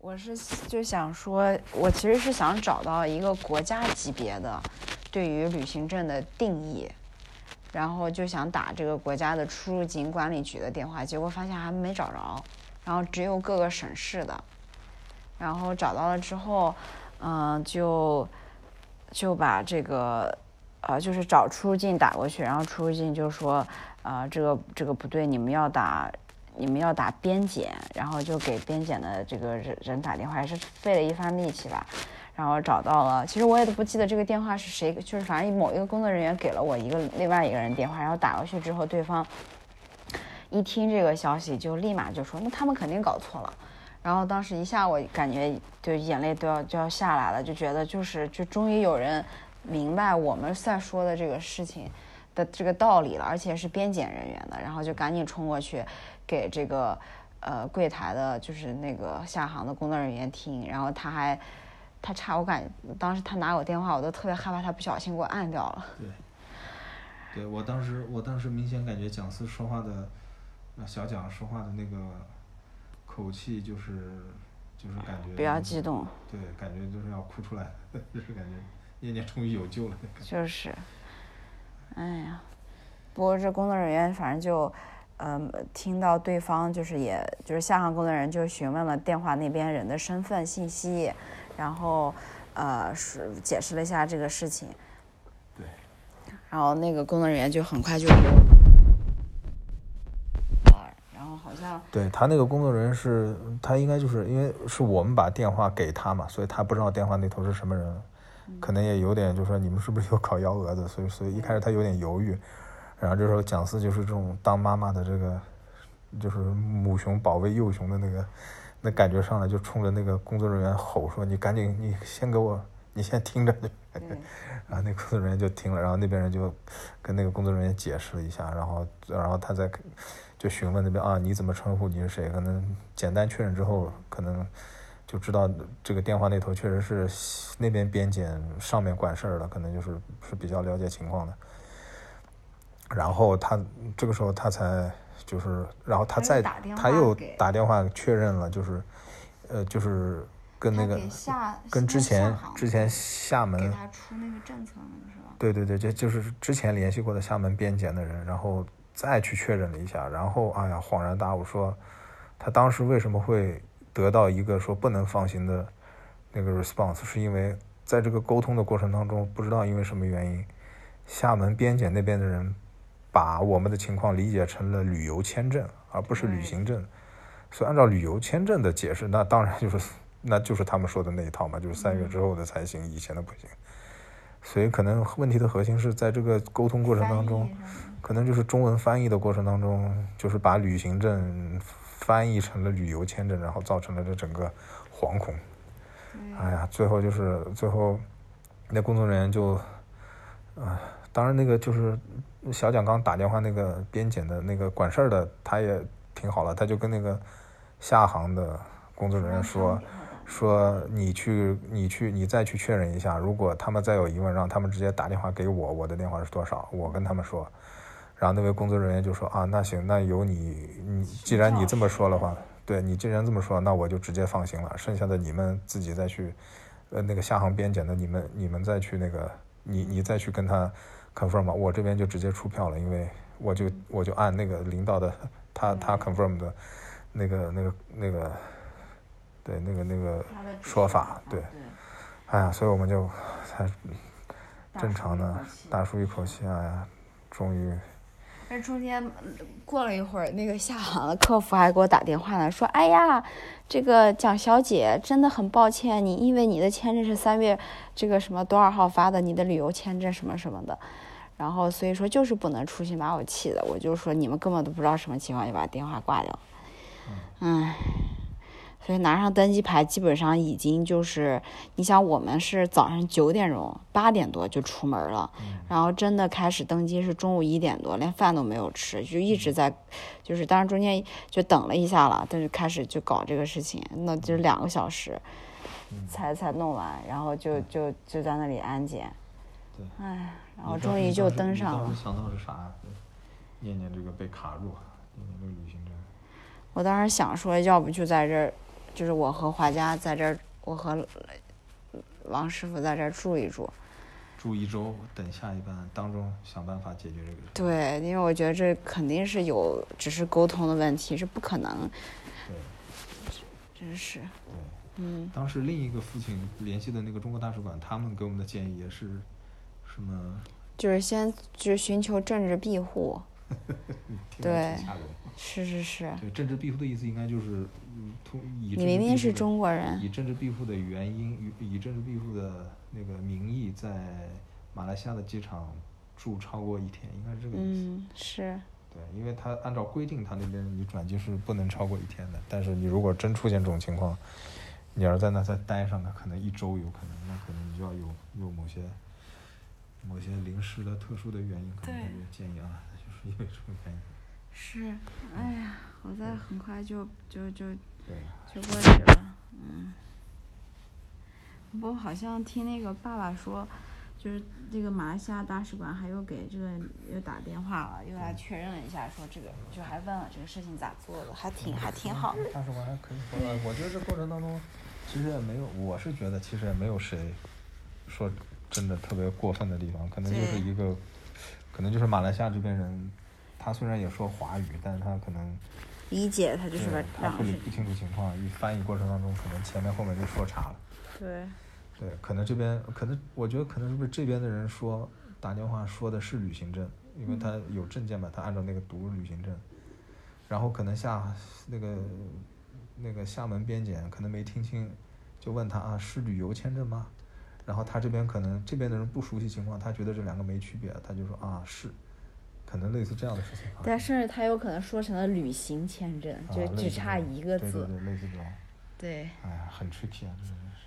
我是就想说，我其实是想找到一个国家级别的对于旅行证的定义，然后就想打这个国家的出入境管理局的电话，结果发现还没找着，然后只有各个省市的，然后找到了之后，嗯、就就把这个呃，就是找出入境打过去，然后出入境就说，呃，这个这个不对，你们要打你们要打边检，然后就给边检的这个人人打电话，也是费了一番力气吧。然后找到了，其实我也都不记得这个电话是谁，就是反正某一个工作人员给了我一个另外一个人电话，然后打过去之后，对方一听这个消息就立马就说，那他们肯定搞错了。然后当时一下我感觉就眼泪都要就要下来了，就觉得就是就终于有人明白我们在说的这个事情的这个道理了，而且是边检人员的，然后就赶紧冲过去给这个呃柜台的，就是那个下航的工作人员听，然后他还他差我感当时他拿我电话，我都特别害怕他不小心给我按掉了。对，对我当时我当时明显感觉蒋思说话的，呃小蒋说话的那个口气就是就是感觉比较激动，对，感觉就是要哭出来，就是感觉念念终于有救了那个。就是，哎呀，不过这工作人员反正就，嗯，听到对方就是也就是下航工作人员就询问了电话那边人的身份信息，然后呃是解释了一下这个事情，对，然后那个工作人员就很快就给我，然后好像对他那个工作人员是，他应该就是因为是我们把电话给他嘛，所以他不知道电话那头是什么人，可能也有点就是说你们是不是有搞幺蛾子，所以所以一开始他有点犹豫，然后这时候蒋思就是这种当妈妈的这个，就是母熊保卫幼熊的那个那感觉上来，就冲着那个工作人员吼说：“你赶紧，你先给我，你先听着。”对然后那个工作人员就听了，然后那边人就跟那个工作人员解释了一下，然后然后他再就询问那边啊你怎么称呼你是谁？可能简单确认之后，可能就知道这个电话那头确实是那边边检上面管事儿的，可能就是是比较了解情况的。然后他这个时候他才就是，然后他再他又打电话确认了，就是呃就是跟那个跟之前之前厦门给他出那个政策那个是吧？对对对，就就是之前联系过的厦门边检的人，然后再去确认了一下，然后哎呀恍然大悟说，他当时为什么会得到一个说不能放行的那个 response，是因为在这个沟通的过程当中，不知道因为什么原因，厦门边检那边的人把我们的情况理解成了旅游签证，而不是旅行证。所以按照旅游签证的解释，那当然就是那就是他们说的那一套嘛，就是三月之后的才行，以前的不行。所以可能问题的核心是在这个沟通过程当中，可能就是中文翻译的过程当中，就是把旅行证翻译成了旅游签证，然后造成了这整个惶恐。哎呀，最后就是最后那工作人员就，啊，当然那个就是小蒋刚打电话那个边检的那个管事儿的，他也挺好了，他就跟那个下航的工作人员说。说你去，你去，你再去确认一下。如果他们再有疑问，让他们直接打电话给我，我的电话是多少？我跟他们说。然后那位工作人员就说啊，那行，那由你，你既然你这么说的话，对你既然这么说，那我就直接放心了。剩下的你们自己再去，呃，那个下航边检的，你们你们再去那个，你你再去跟他 confirm 吧。我这边就直接出票了，因为我就我就按那个领导的他他 confirm 的，那个那个那个。对那个那个说法，对，哎呀，所以我们就才正常的大舒一口气，哎呀，终于。那中间过了一会儿，那个下航的客服还给我打电话呢，说：“哎呀，这个蒋小姐真的很抱歉，你因为你的签证是三月这个什么多少号发的，你的旅游签证什么什么的，然后所以说就是不能出去，把我气的，我就说你们根本都不知道什么情况，就把电话挂掉。嗯。所以拿上登机牌，基本上已经就是，你想我们是早上九点钟、八点多就出门了，然后真的开始登机是中午一点多，连饭都没有吃，就一直在，就是当然中间就等了一下了，但是开始就搞这个事情，那就两个小时，才才弄完，然后就就就在那里安检，对，哎，然后终于就登上了。想到是啥？念念这个被卡住，念念这个旅行证。我当时想说，要不就在这儿。就是我和华佳在这儿，我和王师傅在这儿住一住，住一周，等下一班，当中想办法解决这个。对，因为我觉得这肯定是有，只是沟通的问题，是不可能。对。真是。对。嗯。当时另一个父亲联系的那个中国大使馆，他们给我们的建议也是什么？就是先就是寻求政治庇护。对。是是是。对政治庇护的意思，应该就是。通以你明明是中国人，以政治庇护的原因，以以政治庇护的那个名义，在马来西亚的机场住超过一天，应该是这个意思。嗯，是。对，因为他按照规定，他那边你转机是不能超过一天的。但是你如果真出现这种情况，你要是在那再待上，那可能一周有可能，那可能你就要有有某些某些临时的特殊的原因，可能就建议啊，就是因为什么原因。是，哎呀。好在很快就就就就过去了，嗯。不过好像听那个爸爸说，就是这个马来西亚大使馆还又给这个又打电话了，又来确认了一下，说这个就还问了这个事情咋做的，还挺还挺好。大使馆还可以回来，我觉得这过程当中其实也没有，我是觉得其实也没有谁说真的特别过分的地方，可能就是一个，可能就是马来西亚这边人，他虽然也说华语，但是他可能。理解他就是把他处理不清楚情况，一翻译过程当中可能前面后面就说岔了。对。对，可能这边可能我觉得可能是不是这边的人说打电话说的是旅行证，因为他有证件嘛，他按照那个读旅行证。然后可能下那个那个厦门边检可能没听清，就问他啊是旅游签证吗？然后他这边可能这边的人不熟悉情况，他觉得这两个没区别，他就说啊是。可能类似这样的事情，但甚至他有可能说成了旅行签证，就只差一个字。对对对，类似这种。对。哎呀，很 tricky 啊，这真是。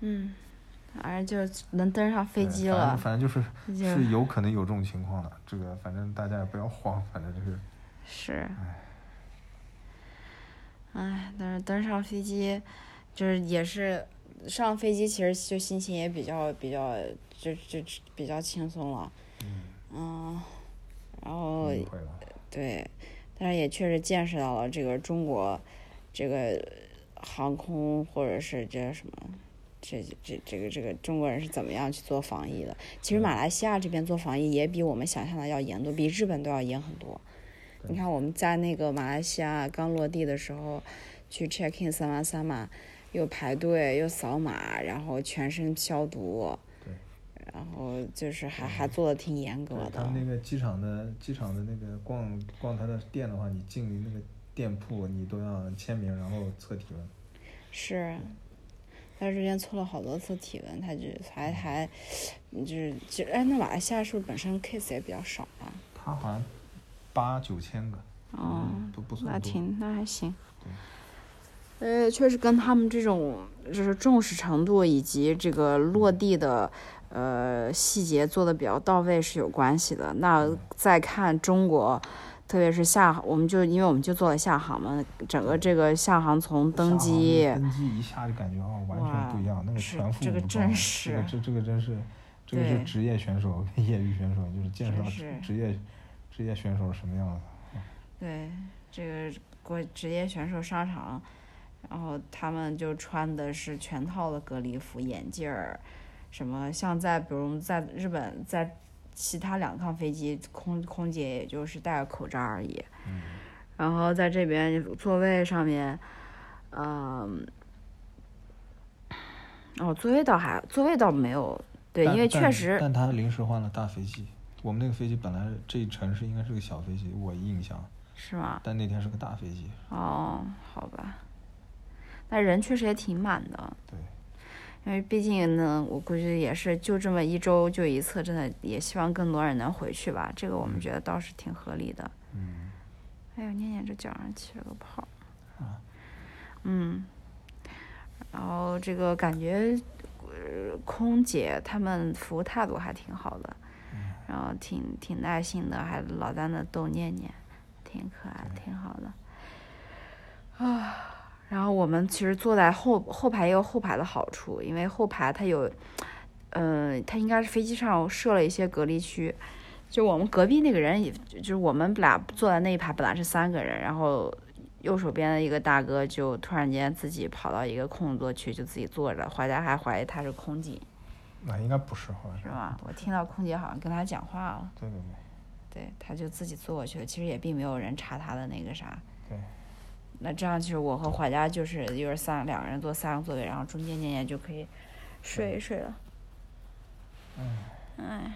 嗯，反正就是能登上飞机了。反正就是是有可能有这种情况的，这个反正大家也不要慌，反正就是。是。哎，但是登上飞机，就是也是上飞机，其实就心情也比较比较就就比较轻松了。嗯。嗯，然后对，但是也确实见识到了这个中国这个航空或者是这什么，这这这个这个中国人是怎么样去做防疫的。其实马来西亚这边做防疫也比我们想象的要严多，比日本都要严很多。你看我们在那个马来西亚刚落地的时候，去 check in 三万三嘛，又排队又扫码，然后全身消毒。然后就是还还做的挺严格的。他们那个机场的机场的那个逛逛他的店的话，你进那个店铺你都要签名，然后测体温。是，他之前测了好多次体温，他就还还就是就哎，那马来西亚是不是本身 case 也比较少啊？他好像八九千个。哦，不不算那挺那还行。对。呃，确实跟他们这种就是重视程度以及这个落地的呃细节做的比较到位是有关系的。那再看中国，特别是下，我们就因为我们就做了下航嘛，整个这个下航从登机，登机一下就感觉哦完全不一样，那个全副武装，这个真是，这个这这个真是，这个是职业选手跟业余选手，就是见识到职业职业选手是什么样子。对，这个国职业选手上场，然后他们就穿的是全套的隔离服、眼镜儿，什么像在比如在日本，在其他两趟飞机，空空姐也就是戴个口罩而已。嗯。然后在这边座位上面，嗯，哦，座位倒还座位倒没有，对，因为确实。但他临时换了大飞机，我们那个飞机本来这一程是应该是个小飞机，我印象。是吗？但那天是个大飞机。哦，好吧。那人确实也挺满的。对。因为毕竟呢，我估计也是就这么一周就一次，真的也希望更多人能回去吧。这个我们觉得倒是挺合理的。嗯。哎呦，念念这脚上起了个泡。啊。嗯。然后这个感觉，空姐他们服务态度还挺好的。然后挺挺耐心的，还老在那逗念念，挺可爱，挺好的。啊，然后我们其实坐在后后排也有后排的好处，因为后排它有，嗯，它应该是飞机上设了一些隔离区。就我们隔壁那个人，也就是我们俩坐在那一排本来是三个人，然后右手边的一个大哥就突然间自己跑到一个空座去，就自己坐着，怀家还怀疑他是空姐。那应该不是，好像是吧？我听到空姐好像跟他讲话了。对对对。对，他就自己坐过去了。其实也并没有人查他的那个啥。对。那这样其实我和怀家就是一人三两个人坐三个座位，然后中间念念就可以睡一睡了。嗯。哎。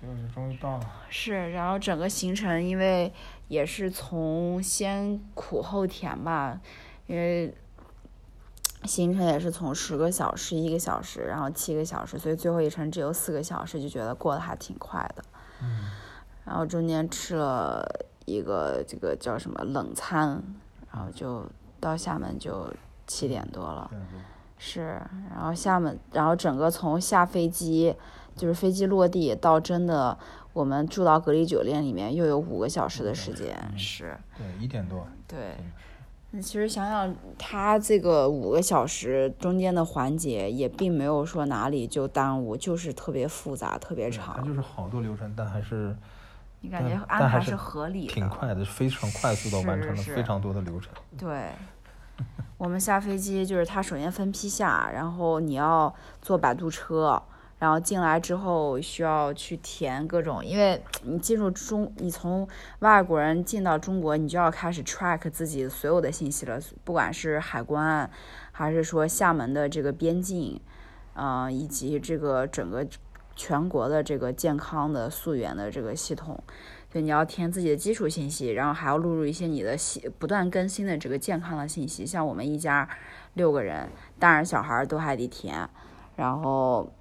就是终于到了。是，然后整个行程因为也是从先苦后甜吧，因为。行程也是从十个小时、一个小时，然后七个小时，所以最后一程只有四个小时，就觉得过得还挺快的。嗯。然后中间吃了一个这个叫什么冷餐，然后就到厦门就七点多了。是，然后厦门，然后整个从下飞机，就是飞机落地到真的我们住到隔离酒店里面，又有五个小时的时间。是。对，一点多。对。你其实想想，他这个五个小时中间的环节也并没有说哪里就耽误，就是特别复杂、特别长。它就是好多流程，但还是你感觉安排是合理的，挺快的，非常快速的完成了非常多的流程。对，我们下飞机就是他首先分批下，然后你要坐摆渡车。然后进来之后需要去填各种，因为你进入中，你从外国人进到中国，你就要开始 track 自己所有的信息了，不管是海关，还是说厦门的这个边境，嗯，以及这个整个全国的这个健康的溯源的这个系统，对你要填自己的基础信息，然后还要录入一些你的新不断更新的这个健康的信息，像我们一家六个人，大人小孩都还得填，然后。